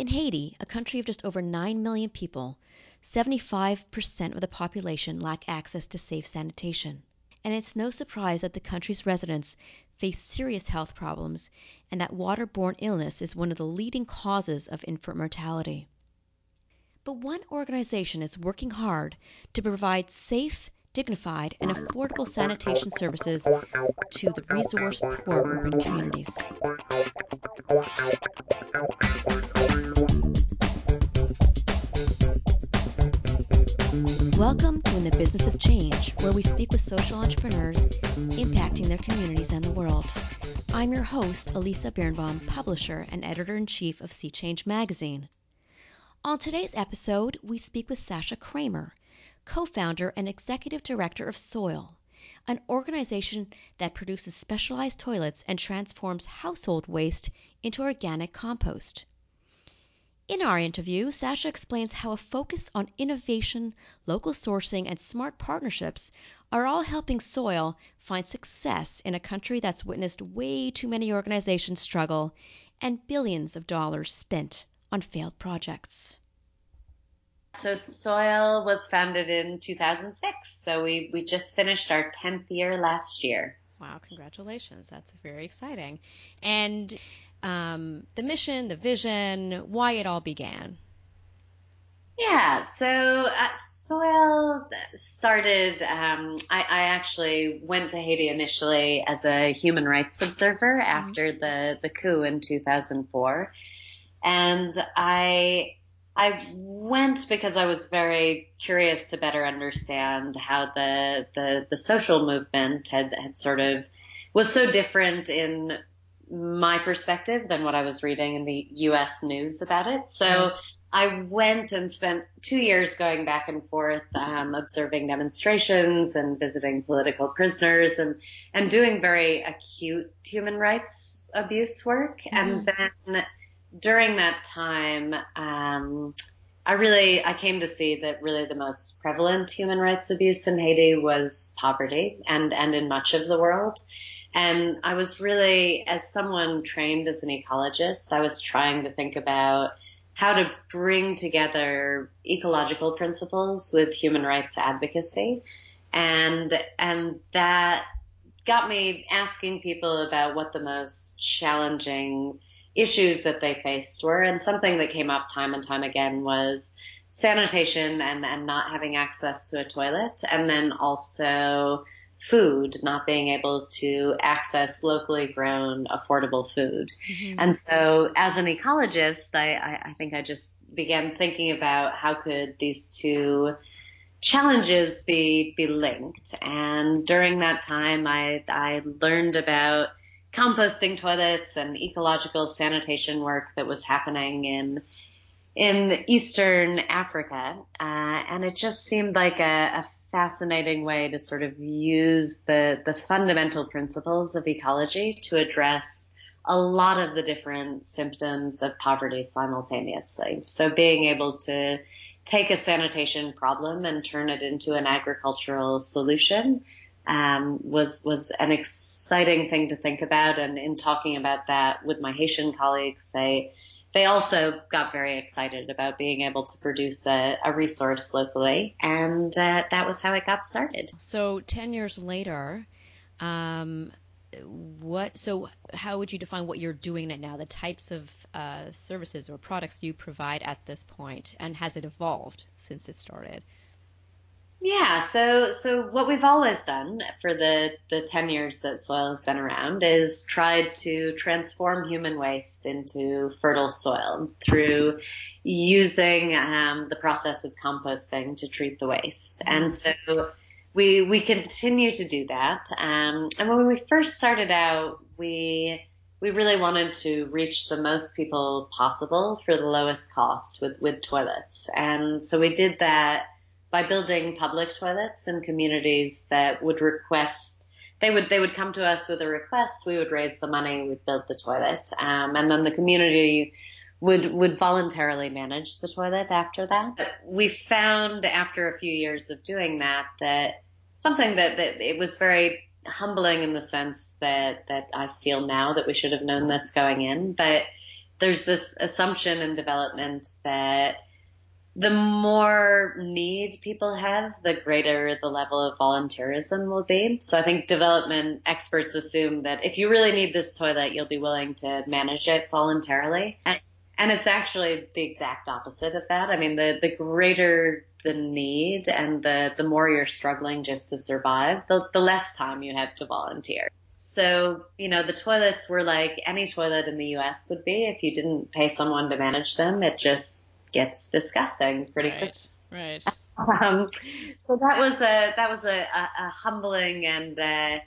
In Haiti, a country of just over 9 million people, 75% of the population lack access to safe sanitation. And it's no surprise that the country's residents face serious health problems and that waterborne illness is one of the leading causes of infant mortality. But one organization is working hard to provide safe, dignified, and affordable sanitation services to the resource poor urban communities. Welcome to In the Business of Change, where we speak with social entrepreneurs impacting their communities and the world. I'm your host, Elisa Birnbaum, publisher and editor in chief of Sea Change magazine. On today's episode, we speak with Sasha Kramer, co founder and executive director of Soil, an organization that produces specialized toilets and transforms household waste into organic compost. In our interview, Sasha explains how a focus on innovation, local sourcing, and smart partnerships are all helping Soil find success in a country that's witnessed way too many organizations struggle and billions of dollars spent on failed projects. So Soil was founded in 2006. So we, we just finished our 10th year last year. Wow, congratulations. That's very exciting. And um, the mission, the vision, why it all began. Yeah, so at Soil started. Um, I, I, actually went to Haiti initially as a human rights observer mm-hmm. after the the coup in 2004, and I I went because I was very curious to better understand how the the, the social movement had had sort of was so different in my perspective than what I was reading in the U.S. news about it. So mm-hmm. I went and spent two years going back and forth, um, observing demonstrations and visiting political prisoners and, and doing very acute human rights abuse work. Mm-hmm. And then during that time, um, I really, I came to see that really the most prevalent human rights abuse in Haiti was poverty and, and in much of the world. And I was really, as someone trained as an ecologist, I was trying to think about how to bring together ecological principles with human rights advocacy. And, and that got me asking people about what the most challenging issues that they faced were. And something that came up time and time again was sanitation and, and not having access to a toilet. And then also food, not being able to access locally grown, affordable food. Mm-hmm. And so as an ecologist, I, I, I think I just began thinking about how could these two challenges be, be linked. And during that time, I, I learned about composting toilets and ecological sanitation work that was happening in in Eastern Africa, uh, and it just seemed like a, a fascinating way to sort of use the, the fundamental principles of ecology to address a lot of the different symptoms of poverty simultaneously. So being able to take a sanitation problem and turn it into an agricultural solution um, was was an exciting thing to think about. And in talking about that with my Haitian colleagues, they they also got very excited about being able to produce a, a resource locally, and uh, that was how it got started. So, 10 years later, um, what so how would you define what you're doing now the types of uh, services or products you provide at this point and has it evolved since it started yeah, so so what we've always done for the the 10 years that soil has been around is tried to transform human waste into fertile soil through using um, the process of composting to treat the waste. Mm-hmm. And so we we continue to do that. Um, and when we first started out, we we really wanted to reach the most people possible for the lowest cost with with toilets. And so we did that by building public toilets in communities that would request they would they would come to us with a request we would raise the money we'd build the toilet um, and then the community would would voluntarily manage the toilet after that. We found after a few years of doing that that something that, that it was very humbling in the sense that that I feel now that we should have known this going in but there's this assumption in development that the more need people have, the greater the level of volunteerism will be. So I think development experts assume that if you really need this toilet, you'll be willing to manage it voluntarily. And, and it's actually the exact opposite of that. I mean, the, the greater the need and the, the more you're struggling just to survive, the, the less time you have to volunteer. So, you know, the toilets were like any toilet in the US would be if you didn't pay someone to manage them. It just gets disgusting pretty right, quickly. Right. Um, so that was a that was a, a, a humbling and uh,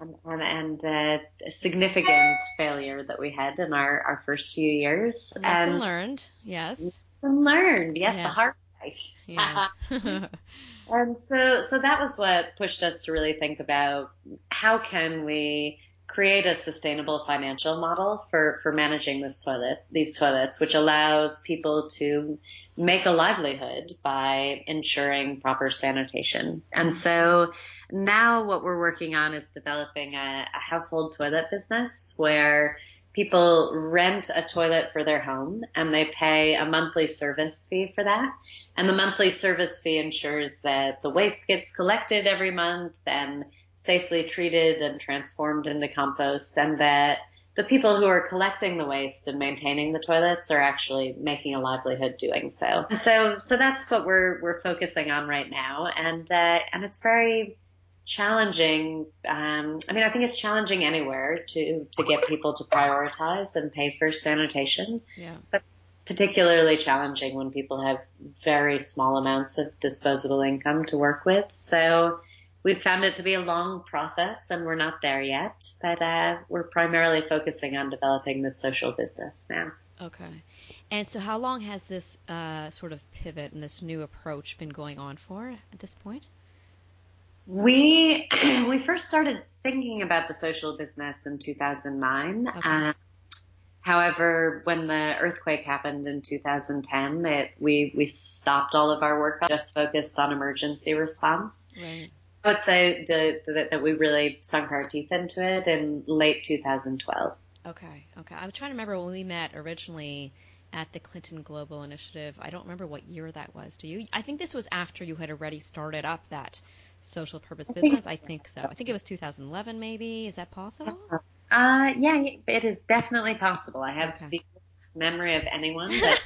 and, and uh, significant failure that we had in our, our first few years. Lesson and learned. Yes. Lesson learned. Yes, yes. the hard way. Yes. and so so that was what pushed us to really think about how can we create a sustainable financial model for, for managing this toilet, these toilets, which allows people to make a livelihood by ensuring proper sanitation. And so now what we're working on is developing a, a household toilet business where people rent a toilet for their home and they pay a monthly service fee for that. And the monthly service fee ensures that the waste gets collected every month and safely treated and transformed into compost and that the people who are collecting the waste and maintaining the toilets are actually making a livelihood doing so. So, so that's what we're, we're focusing on right now. And, uh, and it's very challenging. Um, I mean, I think it's challenging anywhere to, to get people to prioritize and pay for sanitation. Yeah. But it's particularly challenging when people have very small amounts of disposable income to work with. So, we've found it to be a long process and we're not there yet, but uh, we're primarily focusing on developing this social business now. Okay. And so, how long has this uh, sort of pivot and this new approach been going on for at this point? We we first started thinking about the social business in 2009. Okay. Uh, However, when the earthquake happened in 2010, it, we we stopped all of our work, just focused on emergency response. Right. I would say the, the, that we really sunk our teeth into it in late 2012. Okay. Okay. I'm trying to remember when we met originally at the Clinton Global Initiative. I don't remember what year that was. Do you? I think this was after you had already started up that social purpose business. I think so. I think it was 2011, maybe. Is that possible? Uh-huh. Uh, yeah, it is definitely possible. I have Okay. the worst memory of anyone, but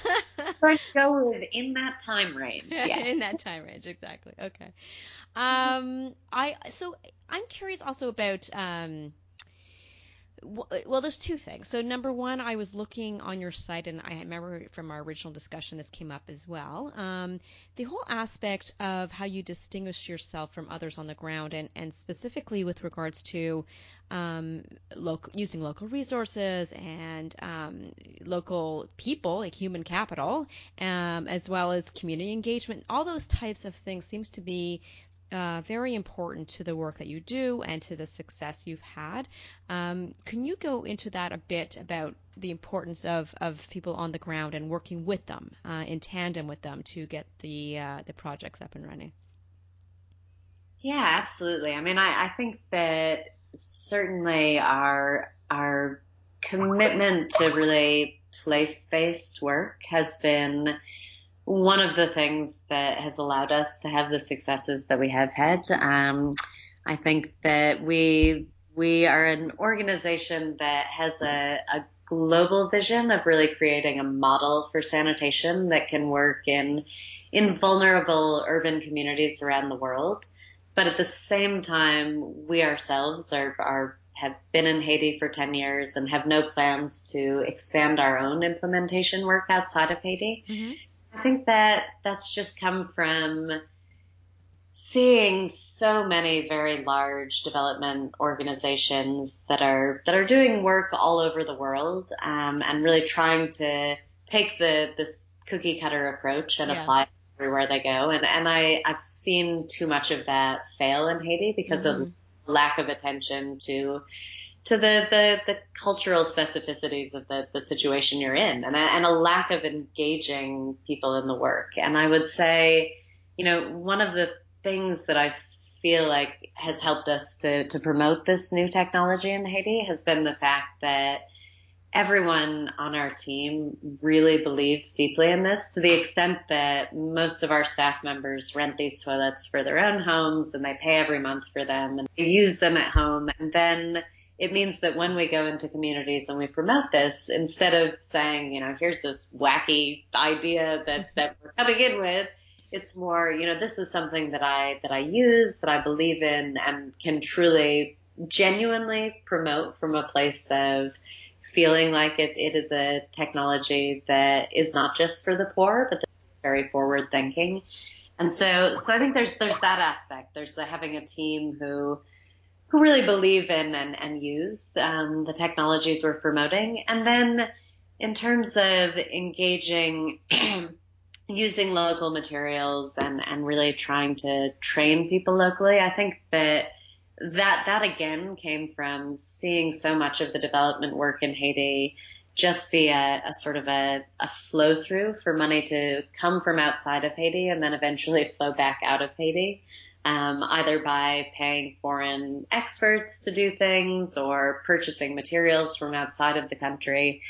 going to go with in that time range. Yes. in that time range, exactly. Okay. Um, I so I'm curious also about um. Well, there's two things. So, number one, I was looking on your site, and I remember from our original discussion this came up as well. Um, the whole aspect of how you distinguish yourself from others on the ground, and, and specifically with regards to um, local, using local resources and um, local people, like human capital, um, as well as community engagement. All those types of things seems to be uh, very important to the work that you do and to the success you've had. Um, can you go into that a bit about the importance of, of people on the ground and working with them uh, in tandem with them to get the uh, the projects up and running? Yeah, absolutely. I mean, I, I think that certainly our our commitment to really place-based work has been one of the things that has allowed us to have the successes that we have had. Um, I think that we we are an organization that has a, a global vision of really creating a model for sanitation that can work in in vulnerable urban communities around the world. But at the same time, we ourselves are, are have been in Haiti for 10 years and have no plans to expand our own implementation work outside of Haiti. Mm-hmm. I think that that's just come from seeing so many very large development organizations that are that are doing work all over the world um, and really trying to take the this cookie cutter approach and Yeah. apply it everywhere they go. And and I I've seen too much of that fail in Haiti because Mhm. of lack of attention to to the, the, the cultural specificities of the, the situation you're in and a, and a lack of engaging people in the work. And I would say, you know, one of the things that I feel like has helped us to, to promote this new technology in Haiti has been the fact that everyone on our team really believes deeply in this to the extent that most of our staff members rent these toilets for their own homes and they pay every month for them and they use them at home. And then it means that when we go into communities and we promote this, instead of saying, you know, here's this wacky idea that, mm-hmm. that we're coming in with, it's more, you know, this is something that I, that I use, that I believe in and can truly genuinely promote from a place of feeling like it, it is a technology that is not just for the poor, but very forward thinking. And so, so I think there's, there's that aspect. There's the having a team who, who really believe in and, and use um, the technologies we're promoting. And then in terms of engaging, using local materials and, and really trying to train people locally, I think that that that again came from seeing so much of the development work in Haiti just be a, a sort of a, a, flow through for money to come from outside of Haiti and then eventually flow back out of Haiti, um, either by paying foreign experts to do things or purchasing materials from outside of the country.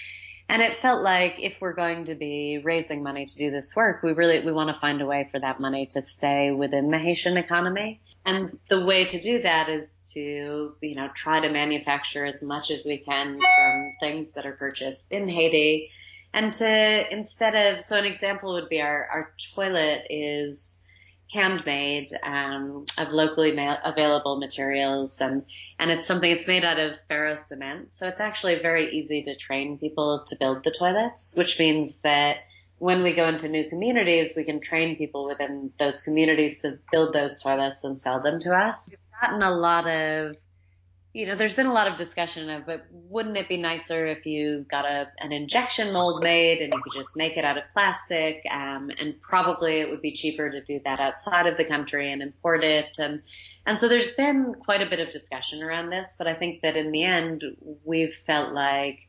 And it felt like if we're going to be raising money to do this work, we really we want to find a way for that money to stay within the Haitian economy. And the way to do that is to, you know, try to manufacture as much as we can from things that are purchased in Haiti. And to instead of, so an example would be our, our toilet is handmade um, of locally ma- available materials and and it's something it's made out of ferro cement so it's actually very easy to train people to build the toilets which means that when we go into new communities we can train people within those communities to build those toilets and sell them to us. We've gotten a lot of you know, there's been a lot of discussion of, but wouldn't it be nicer if you got a, an injection mold made and you could just make it out of plastic? Um, and probably it would be cheaper to do that outside of the country and import it. And, and so there's been quite a bit of discussion around this, but I think that in the end, we've felt like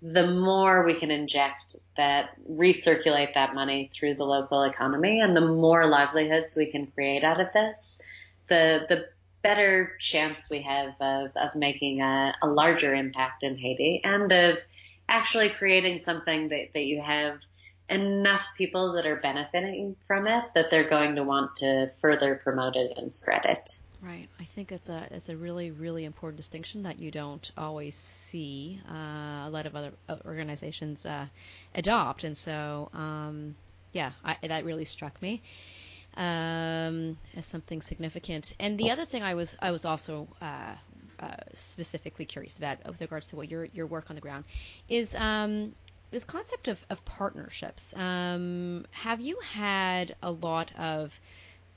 the more we can inject that, recirculate that money through the local economy and the more livelihoods we can create out of this, the, the better chance we have of, of making a, a larger impact in Haiti and of actually creating something that, that you have enough people that are benefiting from it that they're going to want to further promote it and spread it. Right. I think that's a it's a really really important distinction that you don't always see uh, a lot of other organizations uh, adopt, and so um, yeah, I, that really struck me um, as something significant. And the other thing I was I was also uh, uh, specifically curious about with regards to what your your work on the ground is um, this concept of, of partnerships. Um, have you had a lot of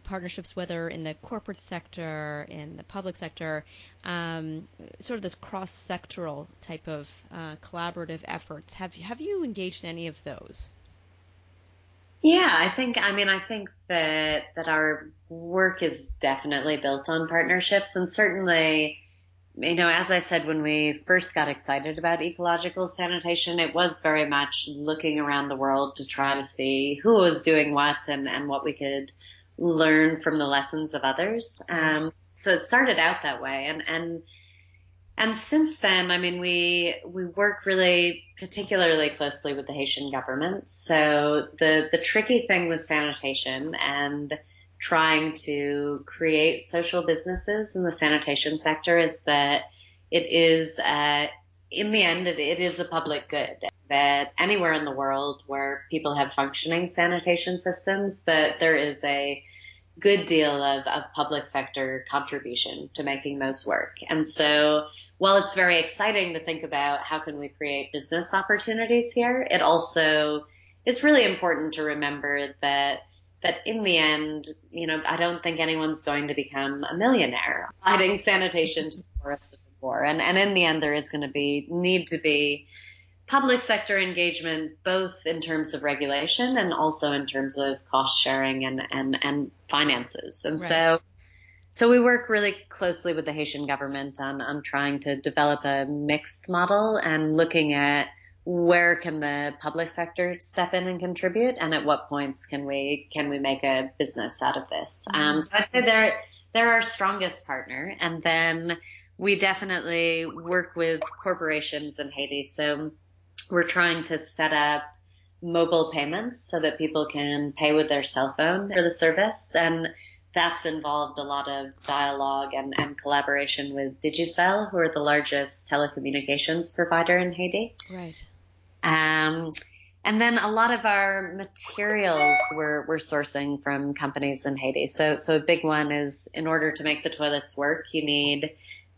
partnerships, whether in the corporate sector, in the public sector, um, sort of this cross-sectoral type of uh, collaborative efforts. Have have you engaged in any of those? Yeah, I think, I mean, I think that, that our work is definitely built on partnerships and certainly, you know, as I said, when we first got excited about ecological sanitation, it was very much looking around the world to try to see who was doing what and, and what we could learn from the lessons of others. Um, so it started out that way and, and, and since then, I mean, we we work really particularly closely with the Haitian government. So the the tricky thing with sanitation and trying to create social businesses in the sanitation sector is that it is, uh, in the end, it, it is a public good. That anywhere in the world where people have functioning sanitation systems, that there is a good deal of, of public sector contribution to making those work. And so while it's very exciting to think about how can we create business opportunities here, it also is really important to remember that that in the end, you know, I don't think anyone's going to become a millionaire providing sanitation to the poorest of the poor. And and in the end there is going to be need to be public sector engagement both in terms of regulation and also in terms of cost sharing and and, and finances. And right. so so we work really closely with the Haitian government on, on trying to develop a mixed model and looking at where can the public sector step in and contribute and at what points can we can we make a business out of this mm-hmm. um, so i'd say they're they're our strongest partner and then we definitely work with corporations in haiti so we're trying to set up mobile payments so that people can pay with their cell phone for the service. And that's involved a lot of dialogue and, and collaboration with Digicel, who are the largest telecommunications provider in Haiti. Right. Um, and then a lot of our materials we're, we're sourcing from companies in Haiti. So, so a big one is in order to make the toilets work, you need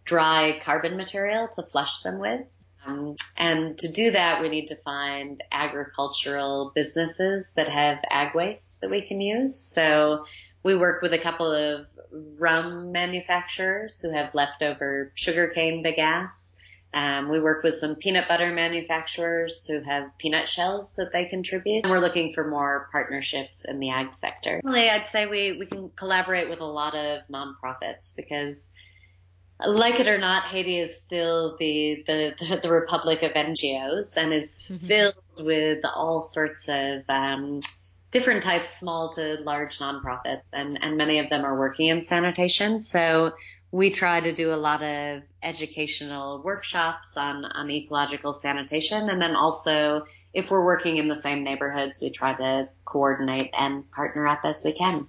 dry carbon material to flush them with. Um, and to do that, we need to find agricultural businesses that have ag waste that we can use. So we work with a couple of rum manufacturers who have leftover sugarcane bagasse. Um, we work with some peanut butter manufacturers who have peanut shells that they contribute. And we're looking for more partnerships in the ag sector. Really, I'd say we, we can collaborate with a lot of nonprofits because like it or not, Haiti is still the, the, the republic of NGOs and is mm-hmm. filled with all sorts of um, different types, small to large nonprofits, and, and many of them are working in sanitation. So we try to do a lot of educational workshops on, on ecological sanitation. And then also, if we're working in the same neighborhoods, we try to coordinate and partner up as we can.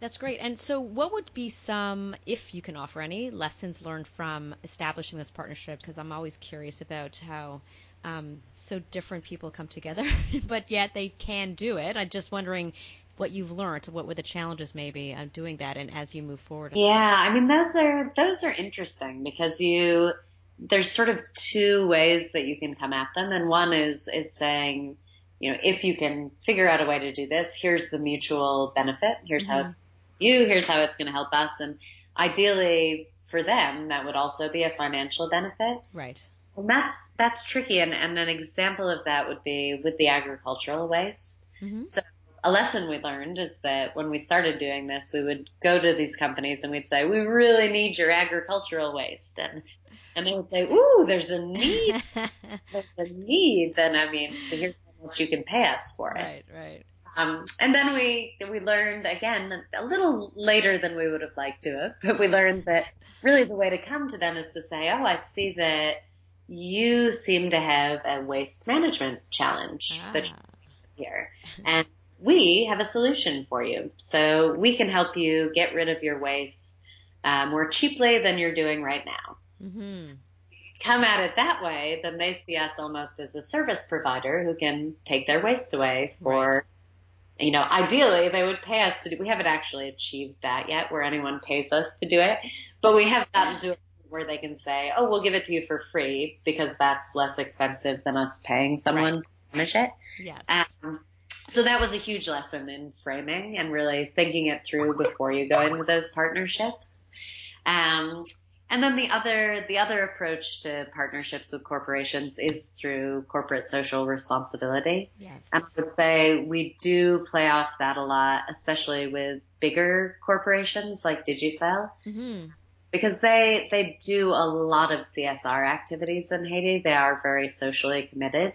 That's great. And so, what would be some, if you can offer any, lessons learned from establishing those partnerships? Because I'm always curious about how um, so different people come together, but yet they can do it. I'm just wondering what you've learned, what were the challenges maybe of doing that, and as you move forward. Yeah, I mean those are those are interesting because you there's sort of two ways that you can come at them, and one is is saying, you know, if you can figure out a way to do this, here's the mutual benefit. Here's mm-hmm. how it's you, here's how it's going to help us. And ideally for them, that would also be a financial benefit. Right. And that's, that's tricky. And, and an example of that would be with the agricultural waste. Mm-hmm. So a lesson we learned is that when we started doing this, we would go to these companies and we'd say, we really need your agricultural waste. And, and they would say, ooh, there's a need. there's a need. Then, I mean, here's how much you can pay us for it. Right, right. Um, and then we we learned again a little later than we would have liked to have, but we learned that really the way to come to them is to say, oh, I see that you seem to have a waste management challenge ah. that here, and we have a solution for you. So we can help you get rid of your waste uh, more cheaply than you're doing right now. Mm-hmm. Come at it that way, then they see us almost as a service provider who can take their waste away for right you know, ideally they would pay us to do, we haven't actually achieved that yet where anyone pays us to do it, but we have gotten to it where they can say, oh, we'll give it to you for free because that's less expensive than us paying someone right. to manage it. Yes. Um, so that was a huge lesson in framing and really thinking it through before you go into those partnerships. Um, and then the other the other approach to partnerships with corporations is through corporate social responsibility. Yes. And I would say we do play off that a lot, especially with bigger corporations like Digicel. Mm-hmm. Because they they do a lot of CSR activities in Haiti. They are very socially committed.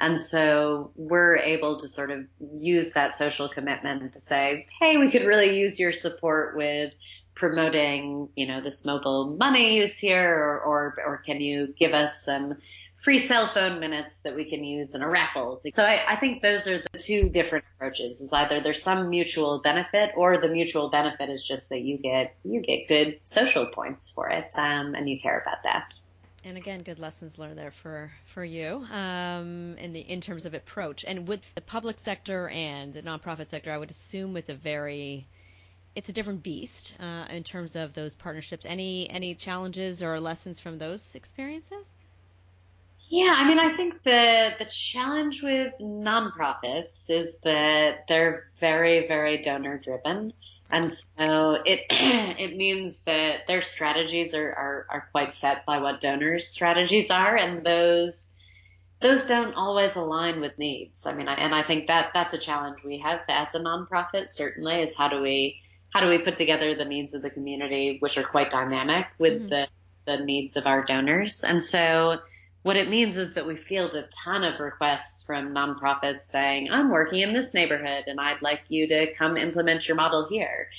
And so we're able to sort of use that social commitment to say, hey, we could really use your support with promoting, you know, this mobile money use here, or, or, or can you give us some free cell phone minutes that we can use in a raffle? So I, I think those are the two different approaches. Is either there's some mutual benefit, or the mutual benefit is just that you get you get good social points for it, um, and you care about that and again, good lessons learned there for for you um, in the in terms of approach. And with the public sector and the nonprofit sector, I would assume it's a very it's a different beast uh, in terms of those partnerships. Any any challenges or lessons from those experiences? Yeah, I mean, I think the the challenge with nonprofits is that they're very very donor driven, and so it it means that their strategies are, are are quite set by what donors' strategies are, and those those don't always align with needs. I mean, I, and I think that that's a challenge we have as a nonprofit. Certainly, is how do we how do we put together the needs of the community, which are quite dynamic with mm-hmm. the, the needs of our donors. And so what it means is that we field a ton of requests from nonprofits saying, I'm working in this neighborhood and I'd like you to come implement your model here.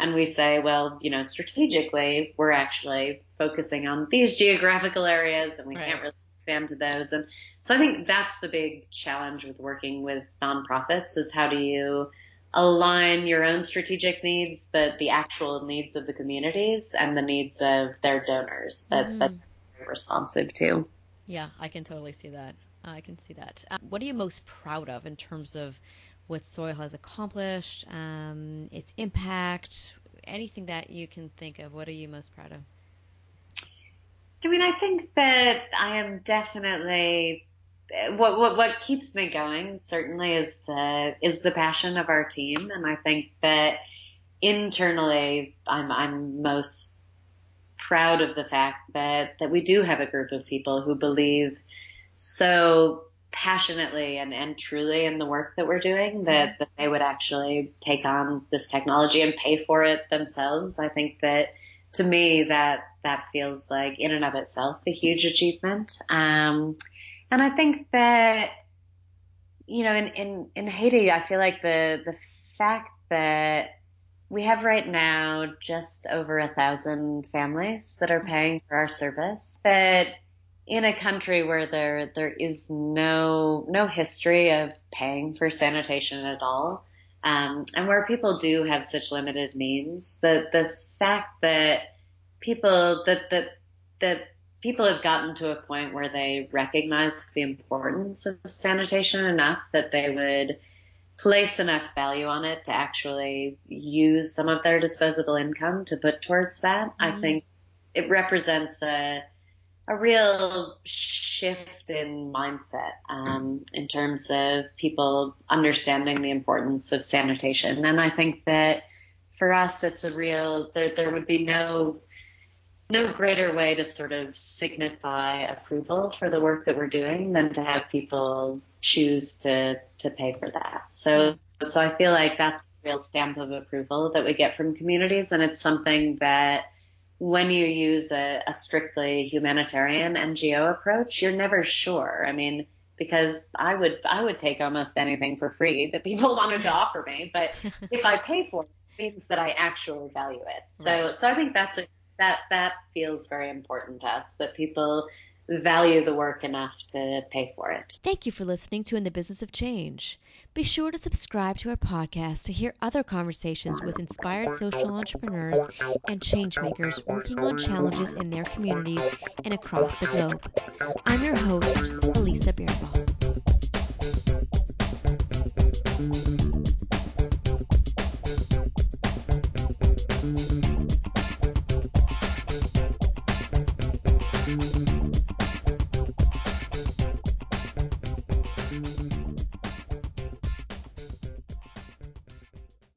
And we say, well, you know, strategically, we're actually focusing on these geographical areas and we right. can't really expand to those. And so I think that's the big challenge with working with nonprofits is how do you align your own strategic needs, the, the actual needs of the communities and the needs of their donors that, mm-hmm. that they're responsive to. Yeah, I can totally see that. I can see that. Uh, what are you most proud of in terms of what Soil has accomplished, um, its impact, anything that you can think of? What are you most proud of? I mean, I think that I am definitely what what what keeps me going certainly is the is the passion of our team, and I think that internally I'm I'm most proud of the fact that that we do have a group of people who believe so passionately and, and truly in the work that we're doing that, mm-hmm. that they would actually take on this technology and pay for it themselves. I think that to me that that feels like in and of itself a huge achievement. Um, and I think that you know in, in, in Haiti I feel like the the fact that we have right now just over a thousand families that are paying for our service. But in a country where there there is no no history of paying for sanitation at all, um, and where people do have such limited means, the the fact that people that that that people have gotten to a point where they recognize the importance of sanitation enough that they would place enough value on it to actually use some of their disposable income to put towards that. Mm-hmm. I think it represents a a real shift in mindset um, in terms of people understanding the importance of sanitation. And I think that for us, it's a real there. There would be no no greater way to sort of signify approval for the work that we're doing than to have people choose to to pay for that. So so I feel like that's a real stamp of approval that we get from communities, and it's something that when you use a, a strictly humanitarian NGO approach, you're never sure. I mean, because I would I would take almost anything for free that people wanted to offer me, but if I pay for it, it means that I actually value it. So right. so I think that's a, that that feels very important to us that people value the work enough to pay for it. Thank you for listening to In the Business of Change. Be sure to subscribe to our podcast to hear other conversations with inspired social entrepreneurs and changemakers working on challenges in their communities and across the globe. I'm your host, Elisa Birnbaum.